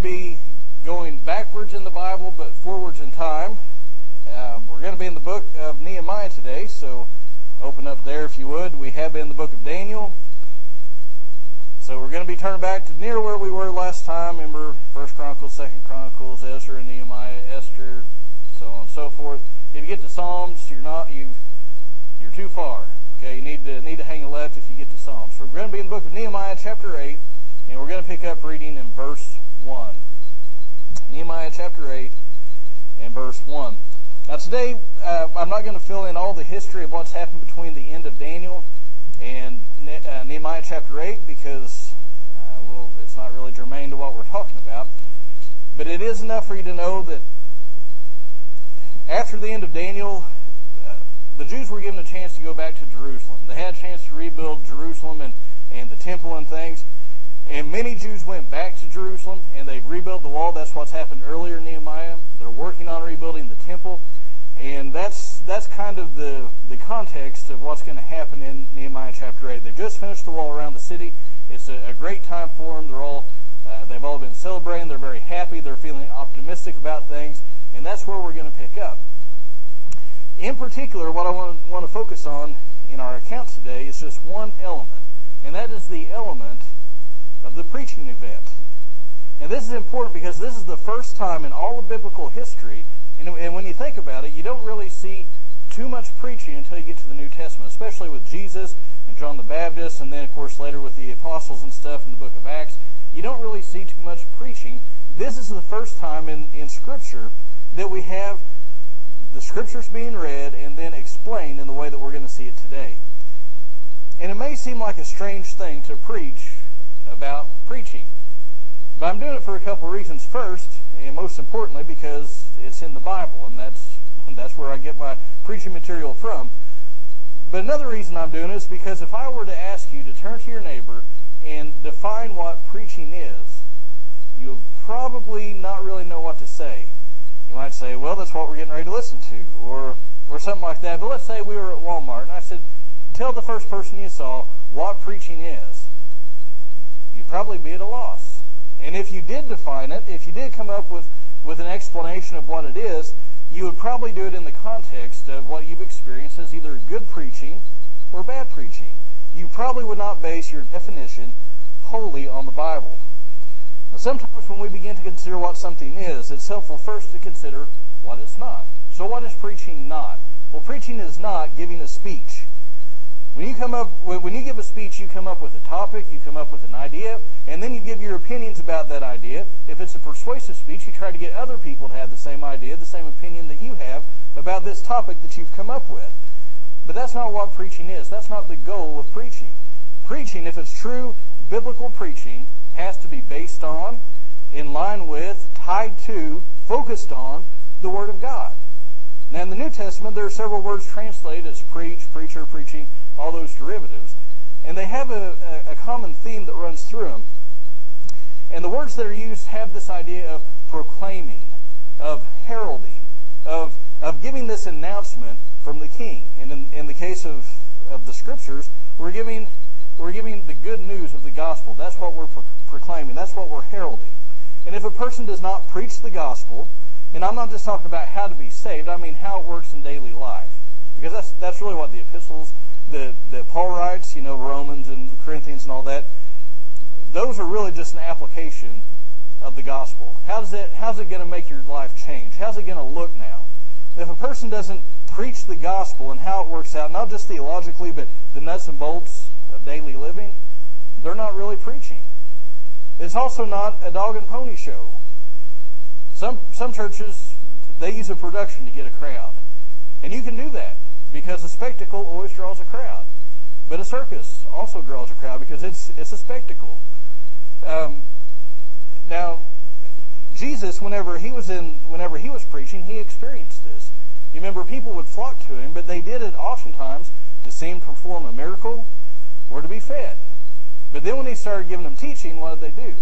to be going backwards in the Bible, but forwards in time. Um, we're going to be in the book of Nehemiah today, so open up there if you would. We have been in the book of Daniel. So we're going to be turning back to near where we were last time. Remember, First Chronicles, Second Chronicles, Ezra, and Nehemiah, Esther, so on and so forth. If you get to Psalms, you're not you you're too far. Okay, you need to need to hang a left if you get to Psalms. So we're going to be in the book of Nehemiah, chapter eight, and we're going to pick up reading in verse one. Nehemiah chapter eight and verse one. Now today, uh, I'm not going to fill in all the history of what's happened between the end of Daniel and uh, Nehemiah chapter 8 because uh, well, it's not really germane to what we're talking about. But it is enough for you to know that after the end of Daniel, uh, the Jews were given a chance to go back to Jerusalem. They had a chance to rebuild Jerusalem and, and the temple and things. And many Jews went back to Jerusalem and they've rebuilt the wall. That's what's happened earlier in Nehemiah. They're working on rebuilding the temple. And that's that's kind of the, the context of what's going to happen in Nehemiah chapter 8. They've just finished the wall around the city. It's a, a great time for them. They're all uh, they've all been celebrating. They're very happy. They're feeling optimistic about things, and that's where we're going to pick up. In particular, what I want to, want to focus on in our account today is just one element, and that is the element of the preaching event. And this is important because this is the first time in all of biblical history and, and when you think about it, you don't really see too much preaching until you get to the New Testament, especially with Jesus and John the Baptist, and then, of course, later with the apostles and stuff in the book of Acts. You don't really see too much preaching. This is the first time in, in Scripture that we have the Scriptures being read and then explained in the way that we're going to see it today. And it may seem like a strange thing to preach about preaching. But I'm doing it for a couple of reasons. First, and most importantly, because it's in the Bible, and that's that's where I get my preaching material from. But another reason I'm doing it is because if I were to ask you to turn to your neighbor and define what preaching is, you'll probably not really know what to say. You might say, well, that's what we're getting ready to listen to, or, or something like that. But let's say we were at Walmart and I said, tell the first person you saw what preaching is. You'd probably be at a loss. And if you did define it, if you did come up with with an explanation of what it is, you would probably do it in the context of what you've experienced as either good preaching or bad preaching. You probably would not base your definition wholly on the Bible. Now, sometimes when we begin to consider what something is, it's helpful first to consider what it's not. So, what is preaching not? Well, preaching is not giving a speech. When you come up, when you give a speech, you come up with a topic, you come up with an idea, and then you give your opinions about that idea. If it's a persuasive speech, you try to get other people to have the same idea, the same opinion that you have about this topic that you've come up with. But that's not what preaching is. That's not the goal of preaching. Preaching, if it's true biblical preaching, has to be based on, in line with, tied to, focused on the Word of God. Now, in the New Testament, there are several words translated as preach, preacher, preaching all those derivatives. And they have a, a, common theme that runs through them. And the words that are used have this idea of proclaiming, of heralding, of, of giving this announcement from the king. And in, in the case of, of the scriptures, we're giving, we're giving the good news of the gospel. That's what we're pro- proclaiming. That's what we're heralding. And if a person does not preach the gospel, and I'm not just talking about how to be saved, I mean how it works in daily life. Because that's, that's really what the epistles that, that Paul writes, you know, Romans and Corinthians and all that, those are really just an application of the gospel. How's it, how's it going to make your life change? How's it going to look now? If a person doesn't preach the gospel and how it works out, not just theologically, but the nuts and bolts of daily living, they're not really preaching. It's also not a dog and pony show. Some, some churches, they use a production to get a crowd. And you can do that because a spectacle always draws a crowd. But a circus also draws a crowd because it's it's a spectacle. Um, now, Jesus, whenever he was in, whenever he was preaching, he experienced this. You remember, people would flock to him, but they did it oftentimes to see him perform a miracle or to be fed. But then when he started giving them teaching, what did they do?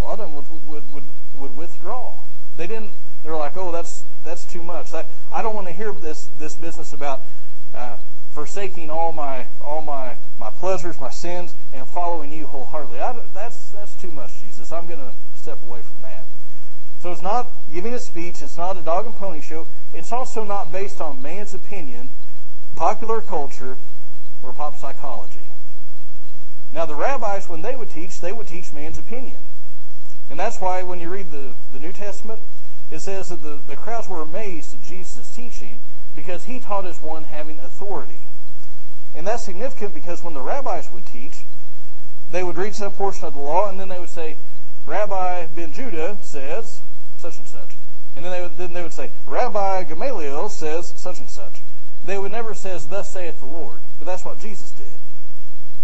A lot of them would would would, would withdraw. They didn't. They were like, "Oh, that's that's too much. I, I don't want to hear this this business about uh, forsaking all my all my my pleasures, my sins, and following you wholeheartedly. I, that's that's too much, Jesus. I'm going to step away from that. So it's not giving a speech. It's not a dog and pony show. It's also not based on man's opinion, popular culture, or pop psychology. Now, the rabbis, when they would teach, they would teach man's opinion. And that's why when you read the, the New Testament, it says that the, the crowds were amazed at Jesus' teaching because he taught as one having authority. And that's significant because when the rabbis would teach, they would read some portion of the law and then they would say, Rabbi Ben Judah says such and such. And then they would, then they would say, Rabbi Gamaliel says such and such. They would never says, Thus saith the Lord. But that's what Jesus did.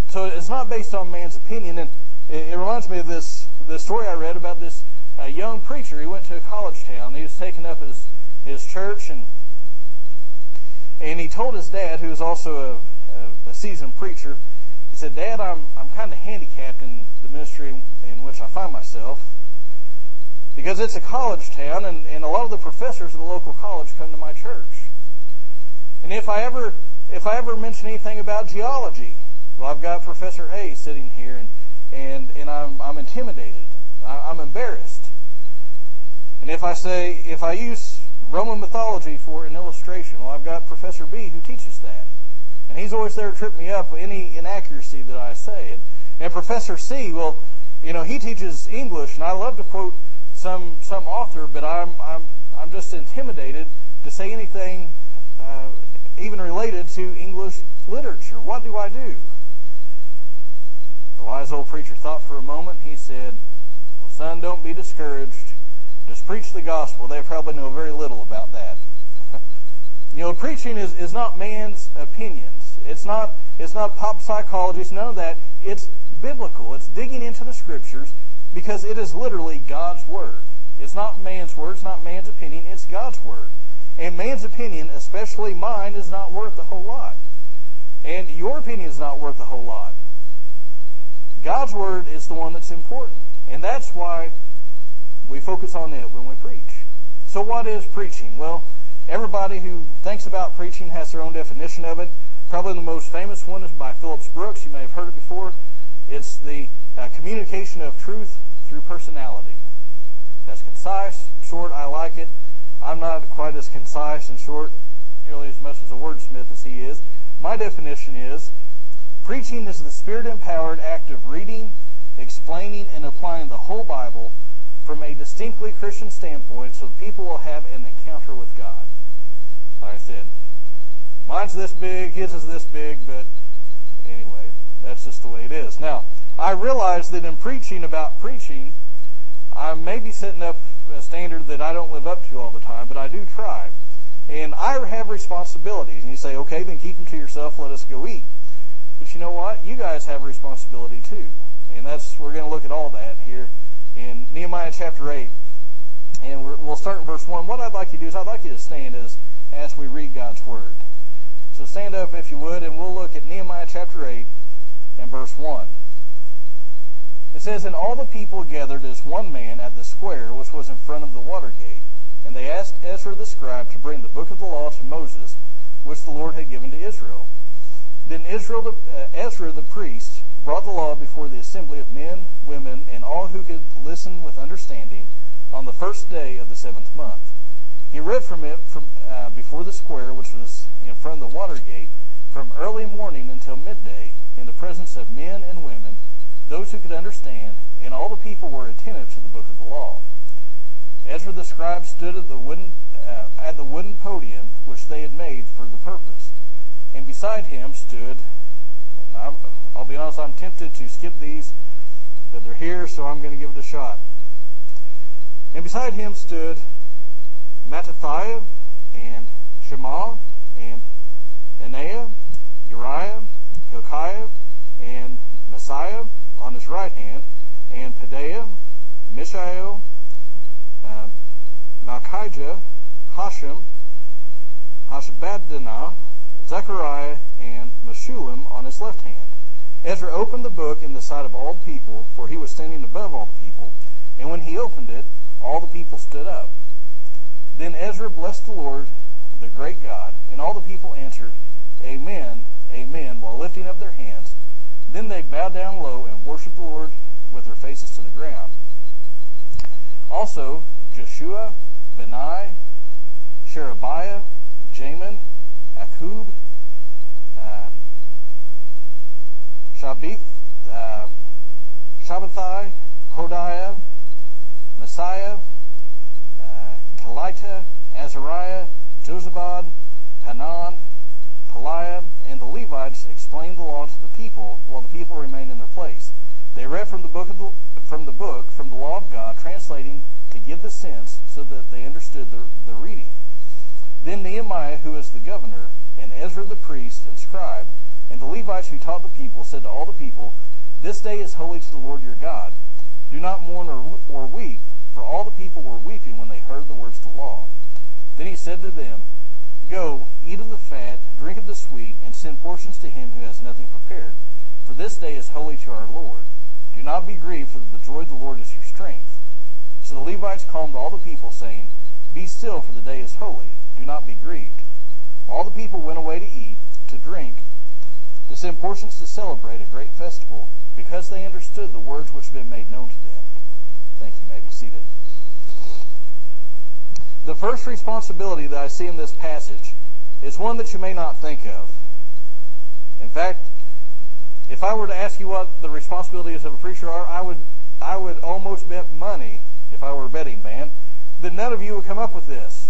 So it's not based on man's opinion. And it, it reminds me of this, this story I read about this uh, young preacher. He went to a college town. He was taking up his, his church and and he told his dad, who was also a, a, a seasoned preacher, he said, Dad, I'm, I'm kind of handicapped in the ministry in which I find myself because it's a college town and, and a lot of the professors of the local college come to my church. And if I ever if I ever mention anything about geology, well, I've got Professor A sitting here, and and and I'm I'm intimidated. I, I'm embarrassed. And if I say if I use Roman mythology for an illustration, well, I've got Professor B who teaches that, and he's always there to trip me up any inaccuracy that I say. And, and Professor C, well, you know, he teaches English, and I love to quote some some author, but I'm I'm I'm just intimidated to say anything uh, even related to English literature. What do I do? The wise old preacher thought for a moment. He said, Well, son, don't be discouraged. Just preach the gospel. They probably know very little about that. you know, preaching is, is not man's opinions. It's not it's not pop psychology. It's none of that. It's biblical. It's digging into the scriptures because it is literally God's word. It's not man's word. It's not man's opinion. It's God's word. And man's opinion, especially mine, is not worth a whole lot. And your opinion is not worth a whole lot. God's word is the one that's important. And that's why we focus on it when we preach. So what is preaching? Well, everybody who thinks about preaching has their own definition of it. Probably the most famous one is by Phillips Brooks. You may have heard it before. It's the uh, communication of truth through personality. That's concise, short, I like it. I'm not quite as concise and short nearly as much as a wordsmith as he is. My definition is preaching is the spirit empowered act of reading, explaining, and applying the whole Bible from a distinctly Christian standpoint so people will have an encounter with God. Like I said, mine's this big, his is this big, but anyway, that's just the way it is. Now, I realize that in preaching about preaching, I may be setting up a standard that I don't live up to all the time, but I do try. And I have responsibilities. And you say, okay, then keep them to yourself. Let us go eat. But you know what? You guys have responsibility too. And that's we're going to look at all that here in Nehemiah chapter 8. And we will start in verse 1. What I'd like you to do is I'd like you to stand as, as we read God's Word. So stand up if you would, and we'll look at Nehemiah chapter 8 and verse 1. It says, And all the people gathered as one man at the square which was in front of the water gate. And they asked Ezra the scribe to bring the book of the law to Moses, which the Lord had given to Israel. Then Israel the, uh, Ezra the priest brought the law before the assembly of men, women, and all who could listen with understanding on the first day of the seventh month. He read from it from, uh, before the square, which was in front of the water gate, from early morning until midday, in the presence of men and women those who could understand, and all the people were attentive to the book of the law. Ezra the scribe stood at the wooden uh, at the wooden podium which they had made for the purpose, and beside him stood. And i will be honest, I'm tempted to skip these, but they're here, so I'm going to give it a shot. And beside him stood Mattithiah and Shema and Ananiah, Uriah, Hilkiah, and Maaseiah on his right hand, and Pedaiah, Mishael, uh, Malchijah, Hashum, Hashbaddanah, Zechariah, and Meshullam on his left hand. Ezra opened the book in the sight of all the people, for he was standing above all the people. And when he opened it, all the people stood up. Then Ezra blessed the Lord, the great God, and all the people answered, Amen, Amen, while lifting up their hands. Then they bowed down low and worshiped the Lord with their faces to the ground. Also, Joshua, Bani, Sherebiah, Jamin, Akkub, uh, Shabith, uh, Shabbethai, Hodiah, Maaseiah, uh, Azariah, Jozabad, Hanan, Pelaiah, and the Levites explained the law to the people while the people remained in their place. They read from the book the, from the book from the law of God, translating to give the sense so that they understood the, the reading. Then Nehemiah, who was the governor, and Ezra the priest and scribe, and the Levites who taught the people, said to all the people, This day is holy to the Lord your God. Do not mourn or, or weep, for all the people were weeping when they heard the words of the law. Then he said to them, Go, eat of the fat, drink of the sweet, and send portions to him who has nothing prepared. For this day is holy to our Lord. Do not be grieved, for the joy of the Lord is your strength. So the Levites calmed all the people, saying, Be still, for the day is holy. Do not be grieved. All the people went away to eat, to drink, send portions to celebrate a great festival, because they understood the words which had been made known to them. Thank you. You may be seated. The first responsibility that I see in this passage is one that you may not think of. In fact, if I were to ask you what the responsibilities of a preacher are, I would I would almost bet money, if I were a betting man, that none of you would come up with this.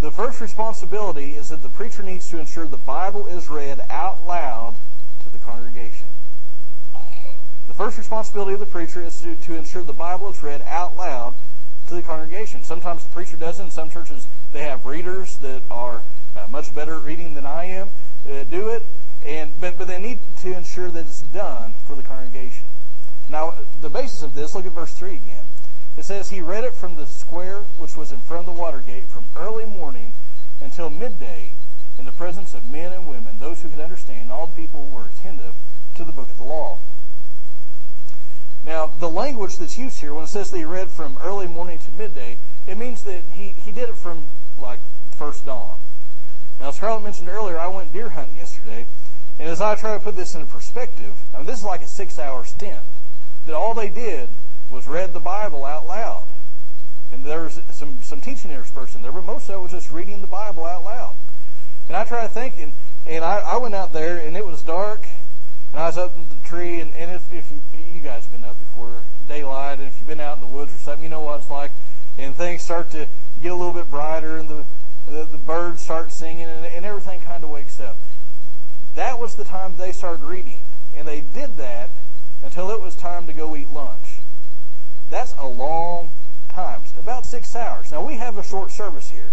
The first responsibility is that the preacher needs to ensure the Bible is read out loud to the congregation. The first responsibility of the preacher is to, to ensure the Bible is read out loud to the congregation. Sometimes the preacher does it. In some churches, they have readers that are uh, much better at reading than I am. Uh, do it, and but but they need to ensure that it's done for the congregation. Now, the basis of this, look at verse three again. It says he read it from the square which was in front of the water gate from early morning until midday in the presence of men and women, those who could understand. All the people were attentive to the book of the law. Now, the language that's used here, when it says that he read from early morning to midday, it means that he, he did it from, like, first dawn. Now, as Carla mentioned earlier, I went deer hunting yesterday, and as I try to put this into perspective, I mean, this is like a six-hour stint. That all they did was read the Bible out loud. And there was some, some teaching interspersed in there, but most of it was just reading the Bible out loud. And I tried thinking, and I, I went out there, and it was dark, and I was up in the tree, and, and if, if you, you guys have been up before daylight, and if you've been out in the woods or something, you know what it's like. And things start to get a little bit brighter, and the the, the birds start singing, and, and everything kind of wakes up. That was the time they started reading, and they did that until it was time to go eat lunch. That's a long time, about six hours. Now we have a short service here.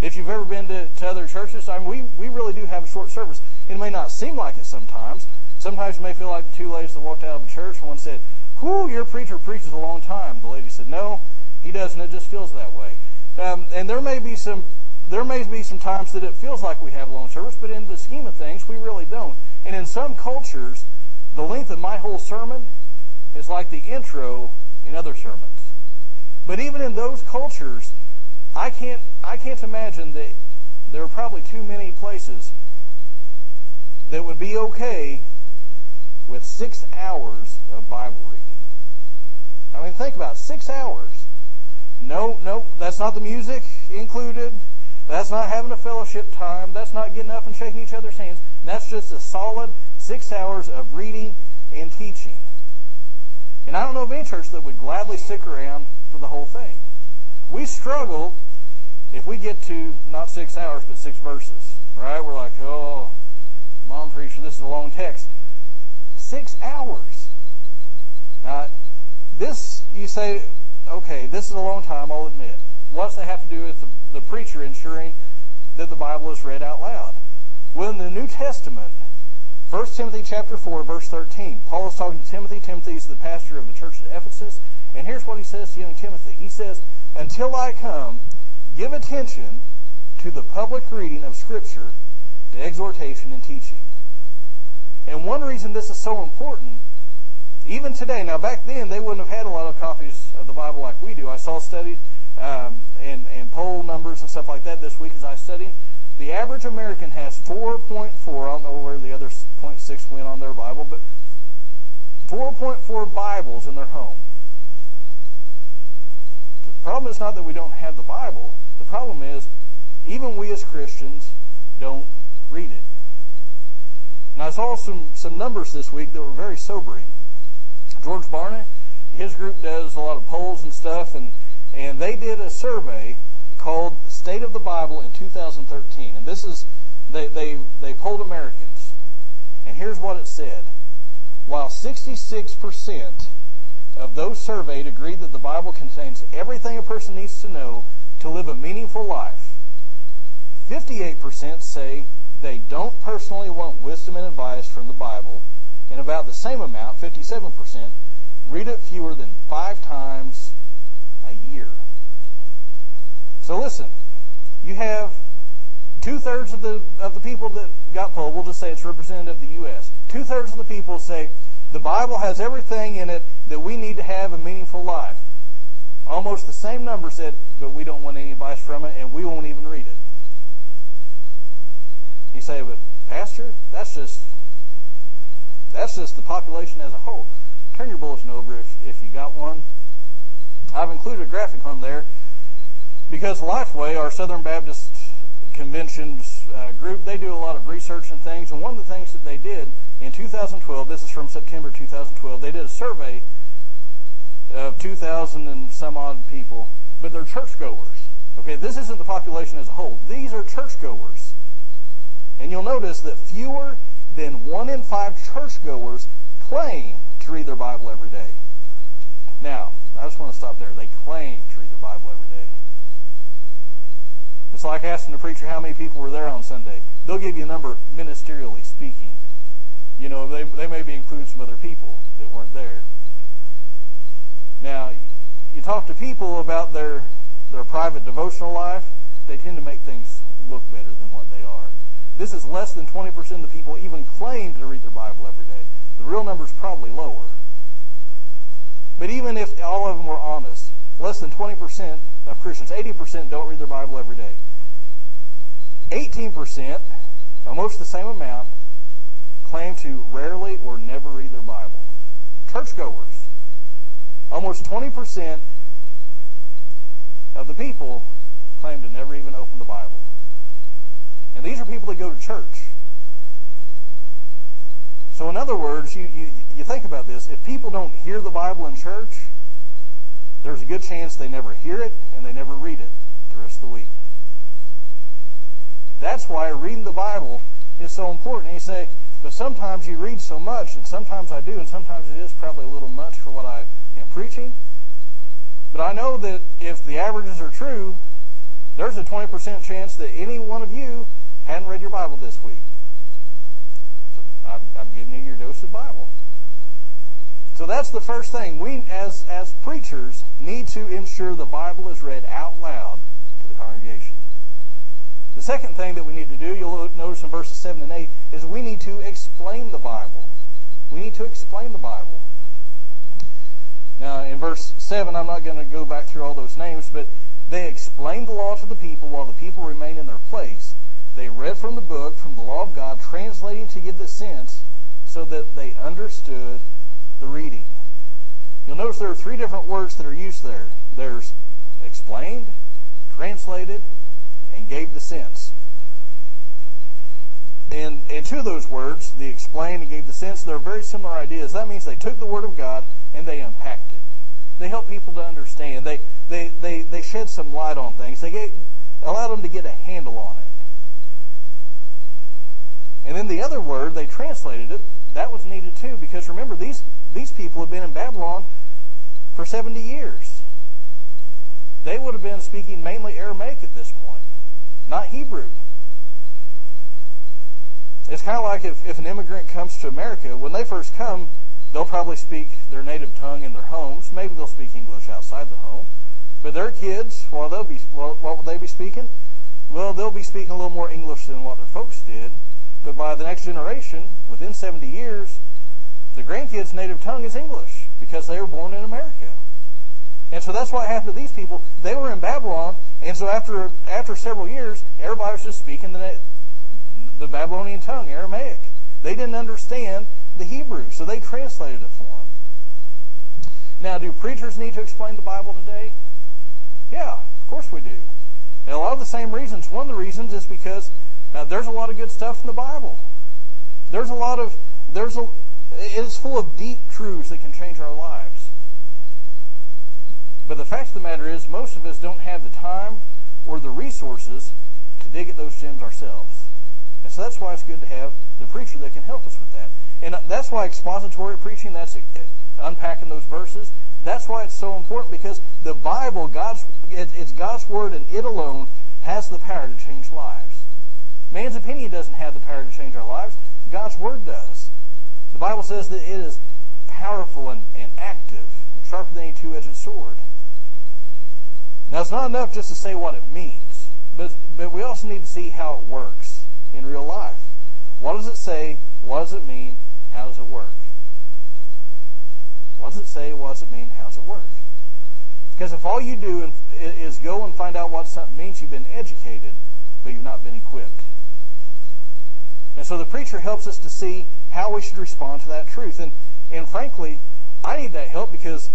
If you've ever been to, to other churches, I mean, we, we really do have a short service. It may not seem like it sometimes, Sometimes you may feel like the two ladies that walked out of the church. One said, Whoo, your preacher preaches a long time. The lady said, No, he doesn't. It just feels that way. Um, and there may be some there may be some times that it feels like we have long service, but in the scheme of things, we really don't. And in some cultures, the length of my whole sermon is like the intro in other sermons. But even in those cultures, I can't I can't imagine that there are probably too many places that would be okay with six hours of Bible reading. I mean, think about it, six hours. No, no, that's not the music included. That's not having a fellowship time. That's not getting up and shaking each other's hands. That's just a solid six hours of reading and teaching. And I don't know of any church that would gladly stick around for the whole thing. We struggle if we get to not six hours, but six verses. Right? We're like, oh, mom preacher, this is a long text six hours. Now, this, you say, okay, this is a long time, I'll admit. What does that have to do with the, the preacher ensuring that the Bible is read out loud? Well, in the New Testament, 1 Timothy chapter 4, verse 13, Paul is talking to Timothy. Timothy is the pastor of the church at Ephesus. And here's what he says to young Timothy. He says, Until I come, give attention to the public reading of Scripture, to exhortation and teaching. And one reason this is so important, even today, now back then they wouldn't have had a lot of copies of the Bible like we do. I saw studies um, and, and poll numbers and stuff like that this week as I studied. The average American has 4.4, I don't know where the other 0.6 went on their Bible, but 4.4 Bibles in their home. The problem is not that we don't have the Bible. The problem is, even we as Christians don't read it. Now, I saw some, some numbers this week that were very sobering. George Barna, his group does a lot of polls and stuff, and, and they did a survey called State of the Bible in 2013. And this is, they, they, they polled Americans. And here's what it said. While 66% of those surveyed agreed that the Bible contains everything a person needs to know to live a meaningful life, 58% say they don't personally want wisdom and advice from the Bible, and about the same amount, 57%, read it fewer than five times a year. So listen, you have two thirds of the of the people that got polled. We'll just say it's representative of the U.S. Two thirds of the people say the Bible has everything in it that we need to have a meaningful life. Almost the same number said, but we don't want any advice from it, and we won't even read it. You say, but Pastor, that's just that's just the population as a whole. Turn your bulletin over if, if you got one. I've included a graphic on there because Lifeway, our Southern Baptist Convention's uh, group, they do a lot of research and things. And one of the things that they did in 2012, this is from September 2012, they did a survey of 2,000 and some odd people, but they're churchgoers. Okay, this isn't the population as a whole. These are churchgoers. And you'll notice that fewer than one in five churchgoers claim to read their Bible every day. Now, I just want to stop there. They claim to read their Bible every day. It's like asking the preacher how many people were there on Sunday. They'll give you a number ministerially speaking. You know, they, they may be including some other people that weren't there. Now, you talk to people about their, their private devotional life, they tend to make things look better than what they are. This is less than 20% of the people even claim to read their Bible every day. The real number is probably lower. But even if all of them were honest, less than 20% of Christians, 80% don't read their Bible every day. 18%, almost the same amount, claim to rarely or never read their Bible. Churchgoers, almost 20% of the people claim to never even open the Bible. And these are people that go to church. So in other words, you, you, you think about this. If people don't hear the Bible in church, there's a good chance they never hear it and they never read it the rest of the week. That's why reading the Bible is so important. And you say, but sometimes you read so much, and sometimes I do, and sometimes it is probably a little much for what I am preaching. But I know that if the averages are true, there's a 20% chance that any one of you hadn't read your Bible this week. So I'm, I'm giving you your dose of Bible. So that's the first thing. We, as, as preachers, need to ensure the Bible is read out loud to the congregation. The second thing that we need to do, you'll notice in verses 7 and 8, is we need to explain the Bible. We need to explain the Bible. Now, in verse 7, I'm not going to go back through all those names, but they explained the law to the people while the people remained in their place. They read from the book, from the law of God, translating to give the sense so that they understood the reading. You'll notice there are three different words that are used there. There's explained, translated, and gave the sense. And, and two of those words, the explained and gave the sense, they're very similar ideas. That means they took the Word of God and they unpacked it. They helped people to understand. They, they, they, they shed some light on things. They gave, allowed them to get a handle on it. And then the other word, they translated it, that was needed too, because remember, these, these people have been in Babylon for 70 years. They would have been speaking mainly Aramaic at this point, not Hebrew. It's kind of like if, if an immigrant comes to America, when they first come, they'll probably speak their native tongue in their homes. Maybe they'll speak English outside the home. But their kids, well, they'll be, well, what will they be speaking? Well, they'll be speaking a little more English than what their folks did. But by the next generation, within 70 years, the grandkids' native tongue is English because they were born in America. And so that's what happened to these people. They were in Babylon, and so after after several years, everybody was just speaking the the Babylonian tongue, Aramaic. They didn't understand the Hebrew, so they translated it for them. Now, do preachers need to explain the Bible today? Yeah, of course we do. And a lot of the same reasons. One of the reasons is because uh, there's a lot of good stuff in the Bible. There's a lot of there's a it is full of deep truths that can change our lives. But the fact of the matter is, most of us don't have the time or the resources to dig at those gems ourselves. And so that's why it's good to have the preacher that can help us with that. And that's why expository preaching, that's unpacking those verses, that's why it's so important because the Bible, God's, it's God's Word and it alone has the power to change lives. Man's opinion doesn't have the power to change our lives. God's Word does. The Bible says that it is powerful and, and active sharper than any two-edged sword. Now, it's not enough just to say what it means, but, but we also need to see how it works in real life. What does it say? What does it mean? How does it work? What does it say? What does it mean? How does it work? Because if all you do is go and find out what something means, you've been educated, but you've not been equipped. And so the preacher helps us to see how we should respond to that truth. And, and frankly, I need that help because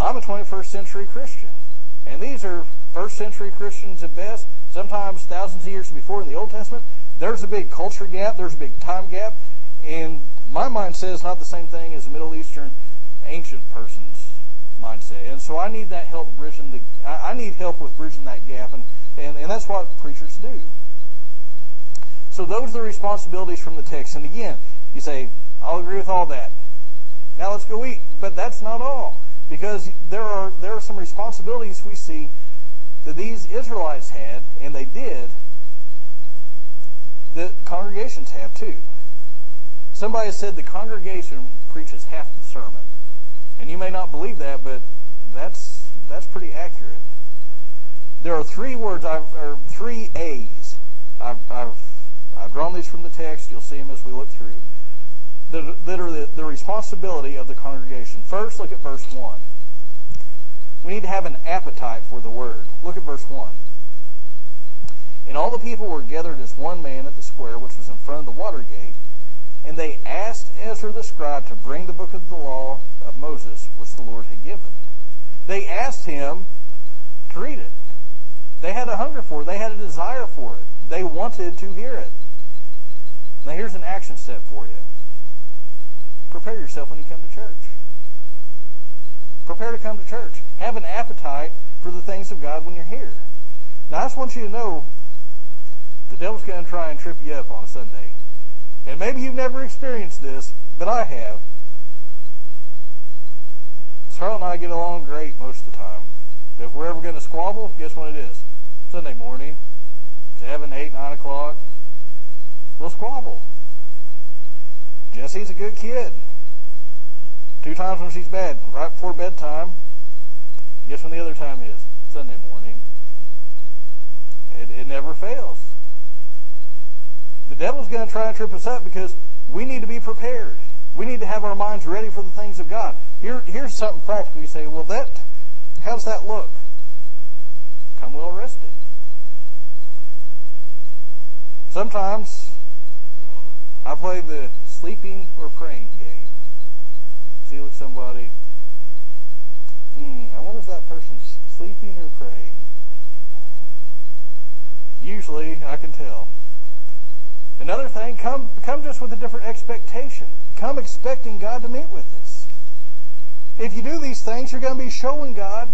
I'm a 21st century Christian. And these are first century Christians at best, sometimes thousands of years before in the Old Testament. There's a big culture gap, there's a big time gap, and my mind says not the same thing as a Middle Eastern ancient person's mindset. And so I need that help bridging the I, need help with bridging that gap and, and, and that's what preachers do. So those are the responsibilities from the text. And again, you say, I'll agree with all that. Now let's go eat. But that's not all. Because there are there are some responsibilities we see that these Israelites had, and they did, that congregations have too. Somebody said the congregation preaches half the sermon. And you may not believe that, but that's that's pretty accurate. There are three words, I've, or three A's. I've, I've, I've drawn these from the text. You'll see them as we look through. That, that are the, the responsibility of the congregation. First, look at verse 1. We need to have an appetite for the word. Look at verse 1. And all the people were gathered as one man at the square, which was in front of the water gate. And they asked Ezra the scribe to bring the book of the law of Moses, which the Lord had given. They asked him to read it. They had a hunger for it. They had a desire for it. They wanted to hear it. Now here's an action step for you. Prepare yourself when you come to church. Prepare to come to church. Have an appetite for the things of God when you're here. Now I just want you to know the devil's going to try and trip you up on a Sunday. And maybe you've never experienced this, but I have. Charlotte and I get along great most of the time. But If we're ever going to squabble, guess what it is? Sunday morning, 7, 8, 9 o'clock. We'll squabble. Jesse's a good kid. Two times when she's bad, right before bedtime. Guess when the other time is? Sunday morning. It, it never fails. The devil's going to try and trip us up because we need to be prepared. We need to have our minds ready for the things of God. Here, here's something practical. You say, well, that, how does that look? Come well rested. Sometimes I play the sleeping or praying game. See with somebody, hmm, I wonder if that person's sleeping or praying. Usually I can tell. Another thing, come, come just with a different expectation. Come expecting God to meet with us. If you do these things, you're going to be showing God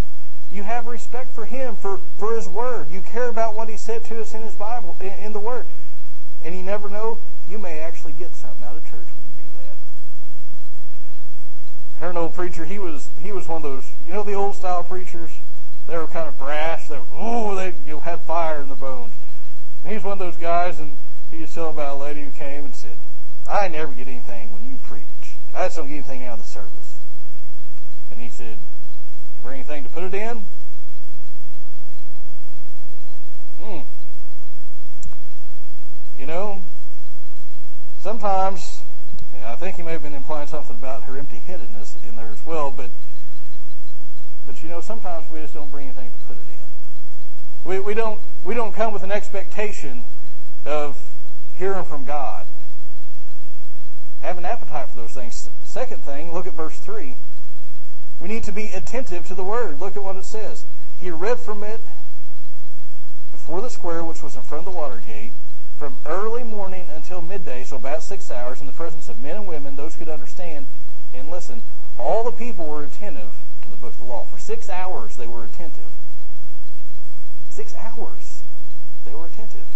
you have respect for Him, for, for His Word. You care about what He said to us in His Bible, in, in the Word. And you never know, you may actually get something out of church Heard an old preacher, he was he was one of those, you know the old style preachers? They were kind of brash, they oh, they you know, had fire in their bones. And he's one of those guys, and he was telling about a lady who came and said, I never get anything when you preach. I just don't get anything out of the service. And he said, you bring anything to put it in? Hmm. You know, sometimes, I think he may have been implying something about her empty-headedness in there as well, but but you know, sometimes we just don't bring anything to put it in. We, we don't we don't come with an expectation of hearing from God. Have an appetite for those things. Second thing, look at verse 3. We need to be attentive to the Word. Look at what it says. He read from it before the square, which was in front of the water gate, from early morning until midday, so about six hours, in the presence of men and women, those who could understand and listen. All the people were attentive to the book of the law. For six hours, they were attentive. Six hours, they were attentive.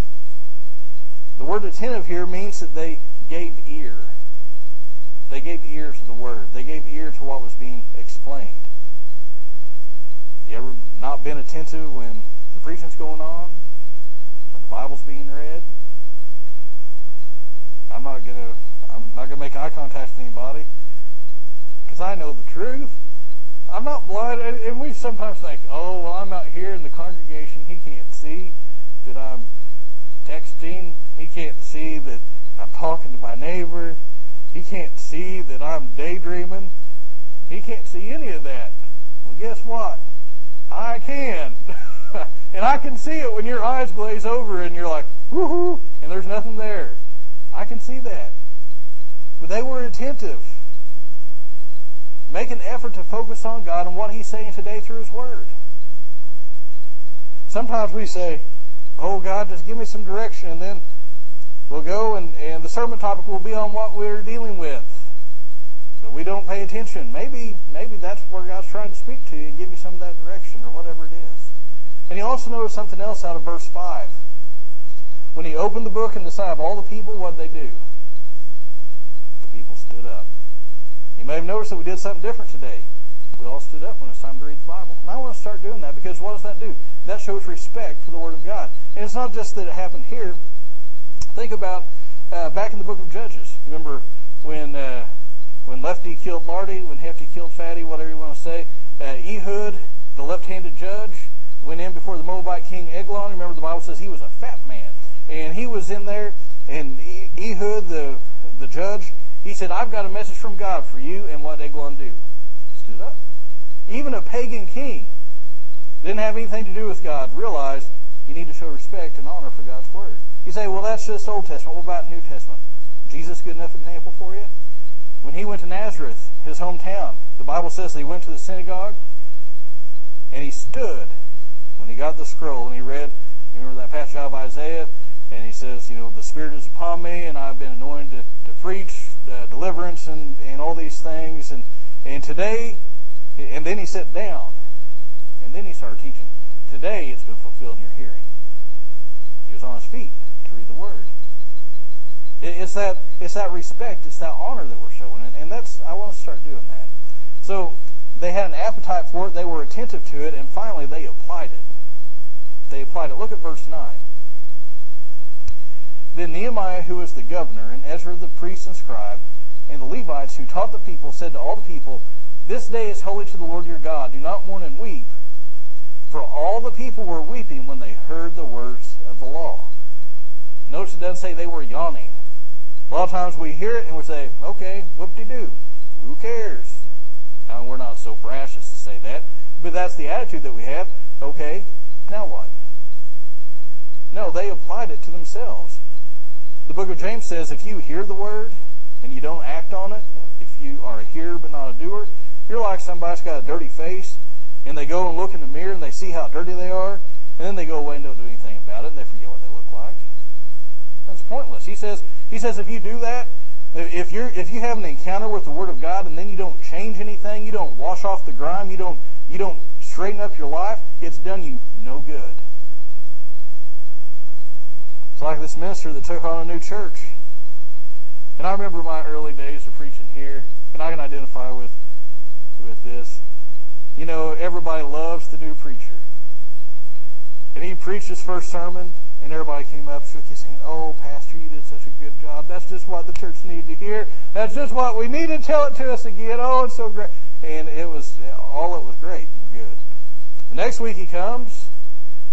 The word attentive here means that they gave ear. They gave ear to the word. They gave ear to what was being explained. You ever not been attentive when the preaching's going on? When the Bible's being read? I'm not gonna I'm not gonna make eye contact with anybody because I know the truth. I'm not blind, and we sometimes think, oh, well, I'm out here in the congregation. He can't see that I'm texting. He can't see that I'm talking to my neighbor. He can't see that I'm daydreaming. He can't see any of that. Well, guess what? I can. and I can see it when your eyes glaze over and you're like, woohoo, and there's nothing there. I can see that. But they were attentive. Make an effort to focus on God and what He's saying today through His Word. Sometimes we say, Oh God, just give me some direction, and then we'll go and, and the sermon topic will be on what we're dealing with. But we don't pay attention. Maybe maybe that's where God's trying to speak to you and give you some of that direction or whatever it is. And you also notice something else out of verse 5. When he opened the book and the sight of all the people, what did they do? The people stood up. You may have noticed that we did something different today. We all stood up when it's time to read the Bible. And I want to start doing that because what does that do? That shows respect for the Word of God. And it's not just that it happened here. Think about uh, back in the book of Judges. Remember when uh, when Lefty killed Lardy, when Hefty killed Fatty, whatever you want to say. Uh, Ehud, the left-handed judge, went in before the Moabite king Eglon. Remember the Bible says he was a fat man, and he was in there. And Ehud, the the judge, he said, "I've got a message from God for you." And what Eglon do? Stood up. Even a pagan king didn't have anything to do with God realized you need to show respect and honor for God's word. You say, well, that's just Old Testament. What about New Testament? Jesus good enough example for you? When he went to Nazareth, his hometown, the Bible says that he went to the synagogue and he stood when he got the scroll and he read, you remember that passage out of Isaiah? And he says, you know, the Spirit is upon me and I've been anointed to, to preach uh, deliverance and, and all these things. And, and today, and then he sat down and then he started teaching. Today it's been fulfilled in your hearing. He was on his feet to read the word. It's that it's that respect, it's that honor that we're showing, and, and that's I want to start doing that. So they had an appetite for it, they were attentive to it, and finally they applied it. They applied it. Look at verse nine. Then Nehemiah, who was the governor, and Ezra the priest and scribe, and the Levites who taught the people, said to all the people, This day is holy to the Lord your God. Do not mourn and weep. For all the people were weeping when they heard the words of the law. Notice it doesn't say they were yawning. A lot of times we hear it and we say, okay, whoop-de-doo. Who cares? Now, we're not so brash as to say that, but that's the attitude that we have. Okay, now what? No, they applied it to themselves. The book of James says if you hear the word and you don't act on it, if you are a hearer but not a doer, you're like somebody's got a dirty face and they go and look in the mirror and they see how dirty they are, and then they go away and don't do anything about it and they forget what they look like. That's pointless. He says, he says if you do that, if you're if you have an encounter with the Word of God and then you don't change anything, you don't wash off the grime, you don't you don't straighten up your life, it's done you no good. It's like this minister that took on a new church. And I remember my early days of preaching here, and I can identify with with this. You know, everybody loves the new preacher. And he preached his first sermon, and everybody came up, shook his hand. Oh, Pastor, you did such a good job. That's just what the church needed to hear. That's just what we need to tell it to us again. Oh, it's so great. And it was, all it was great and good. The next week he comes,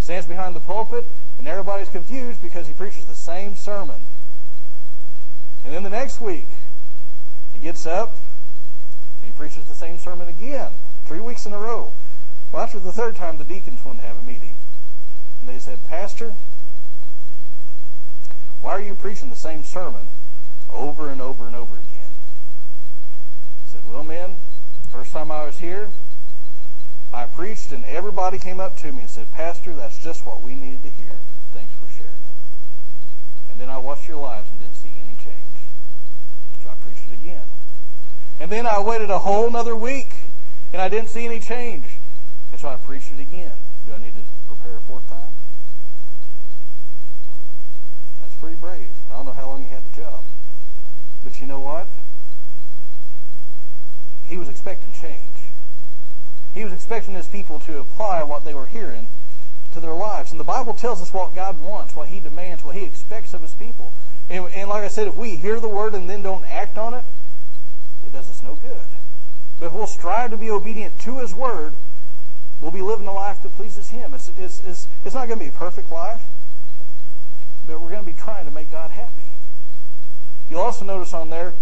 stands behind the pulpit, and everybody's confused because he preaches the same sermon. And then the next week, he gets up, and he preaches the same sermon again, three weeks in a row. Well, after the third time, the deacons wanted to have a meeting. And they said, Pastor, why are you preaching the same sermon over and over and over again? He said, Well, men, first time I was here, I preached and everybody came up to me and said, Pastor, that's just what we needed to hear. thanks for sharing it. And then I watched your lives and didn't see any change. So I preached it again. And then I waited a whole another week and I didn't see any change. And so I preached it again. Do I need to prepare a fourth time? That's pretty brave. I don't know how long he had the job. But you know what? He was expecting change. He was expecting his people to apply what they were hearing to their lives. And the Bible tells us what God wants, what he demands, what he expects of his people. And, and like I said, if we hear the word and then don't act on it, it does us no good. But if we'll strive to be obedient to his word, we'll be living a life that pleases him. It's, it's, it's, it's not going to be a perfect life, but we're going to be trying to make God happy. You'll also notice on there,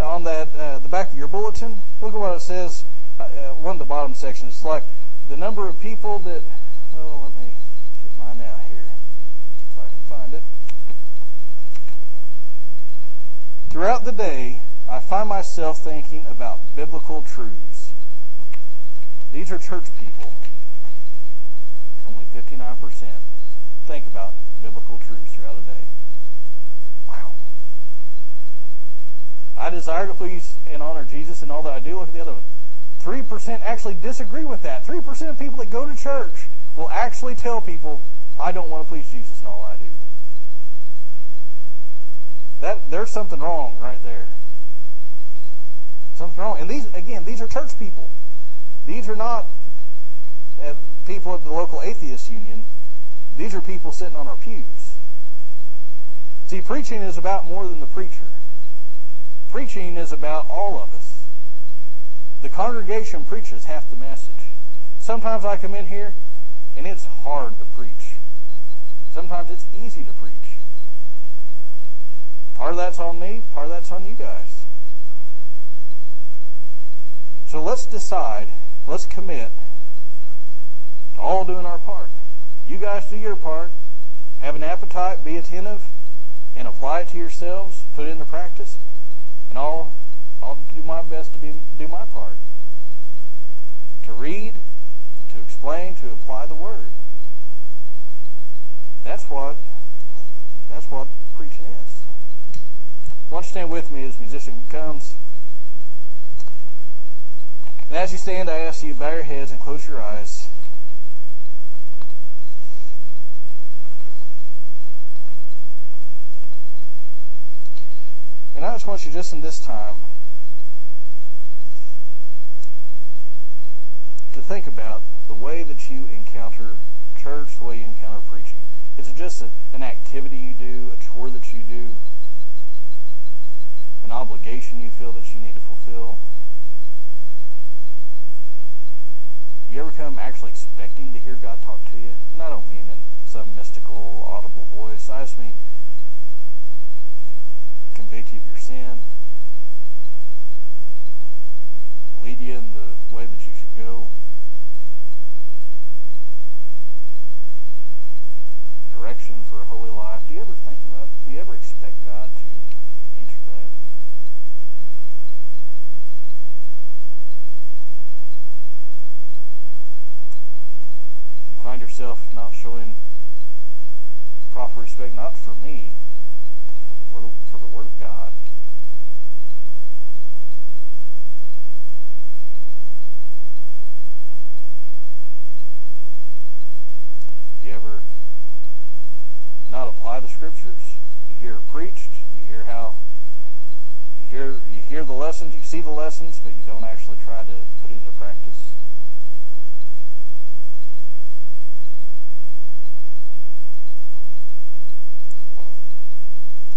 on that uh, the back of your bulletin, look at what it says. Uh, uh, one of the bottom sections. It's like the number of people that. Well, let me get mine out here if I can find it. Throughout the day, I find myself thinking about biblical truths. These are church people. Only 59% think about biblical truths throughout the day. Wow. I desire to please and honor Jesus in all that I do. Look at the other one. 3% actually disagree with that. 3% of people that go to church will actually tell people, I don't want to please Jesus in all I do. That there's something wrong right there. Something wrong. And these again, these are church people. These are not uh, people at the local atheist union. These are people sitting on our pews. See, preaching is about more than the preacher. Preaching is about all of us. The congregation preaches half the message. Sometimes I come in here and it's hard to preach. Sometimes it's easy to preach. Part of that's on me, part of that's on you guys. So let's decide, let's commit to all doing our part. You guys do your part. Have an appetite, be attentive, and apply it to yourselves. Put it into practice. And I'll, I'll do my best to be, do my part. To read, to explain, to apply the word. That's what, that's what preaching is. Why don't you stand with me as the musician comes? And as you stand, I ask you to bow your heads and close your eyes. And I just want you just in this time to think about the way that you encounter church, the way you encounter preaching. Is it just a, an activity you do, a chore that you do, an obligation you feel that you need to fulfill? You ever come actually expecting to hear God talk to you? And I don't mean in some mystical, audible voice. I just mean convict you of your sin, lead you in the way that you should go, direction for a holy life. Do you ever think about, do you ever expect God to answer that? Find yourself not showing proper respect, not for me, for the Word of God. You ever the Scriptures? You hear it preached. You hear how you hear you hear the lessons. You see the lessons, but you don't actually try to put it into practice.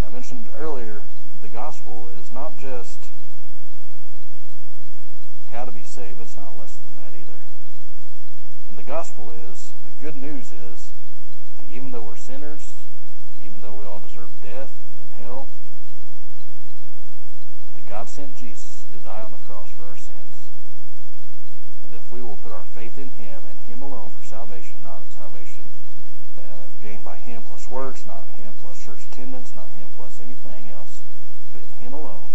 I mentioned earlier, the gospel is not just how to be saved, it's not less than that either. And the gospel is, the good news is, even though we're sinners, even though we all deserve death and hell, that God sent Jesus to die on the cross for our sins. And if we will put our faith in Him and Him alone for salvation, not salvation uh, gained by Him plus works, not Him plus church attendance, not Him plus anything else, but Him alone,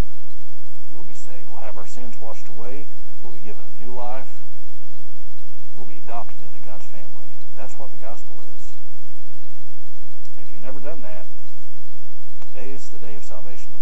we'll be saved. We'll have our sins washed away. We'll be given a new life. We'll be adopted into God's family. That's what the gospel is never done that. Today is the day of salvation.